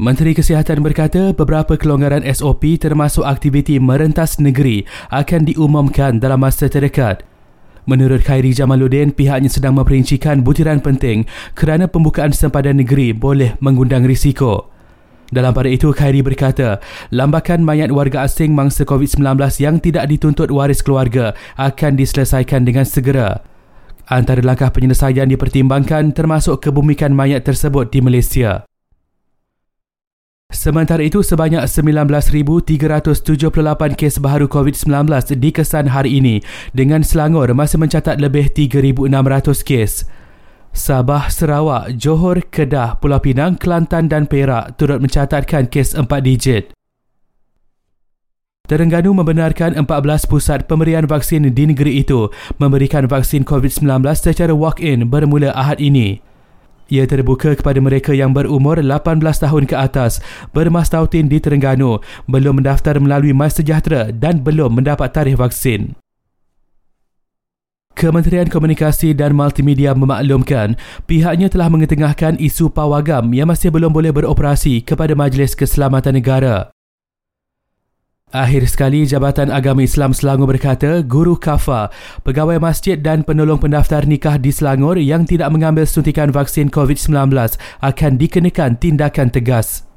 Menteri Kesihatan berkata beberapa kelonggaran SOP termasuk aktiviti merentas negeri akan diumumkan dalam masa terdekat. Menurut Khairi Jamaluddin, pihaknya sedang memperincikan butiran penting kerana pembukaan sempadan negeri boleh mengundang risiko. Dalam pada itu, Khairi berkata, lambakan mayat warga asing mangsa COVID-19 yang tidak dituntut waris keluarga akan diselesaikan dengan segera. Antara langkah penyelesaian dipertimbangkan termasuk kebumikan mayat tersebut di Malaysia. Sementara itu, sebanyak 19,378 kes baharu COVID-19 dikesan hari ini dengan Selangor masih mencatat lebih 3,600 kes. Sabah, Sarawak, Johor, Kedah, Pulau Pinang, Kelantan dan Perak turut mencatatkan kes 4 digit. Terengganu membenarkan 14 pusat pemberian vaksin di negeri itu memberikan vaksin COVID-19 secara walk-in bermula Ahad ini. Ia terbuka kepada mereka yang berumur 18 tahun ke atas bermastautin di Terengganu belum mendaftar melalui MySejahtera dan belum mendapat tarikh vaksin. Kementerian Komunikasi dan Multimedia memaklumkan pihaknya telah mengetengahkan isu pawagam yang masih belum boleh beroperasi kepada Majlis Keselamatan Negara. Akhir sekali, Jabatan Agama Islam Selangor berkata, Guru Kafa, pegawai masjid dan penolong pendaftar nikah di Selangor yang tidak mengambil suntikan vaksin COVID-19 akan dikenakan tindakan tegas.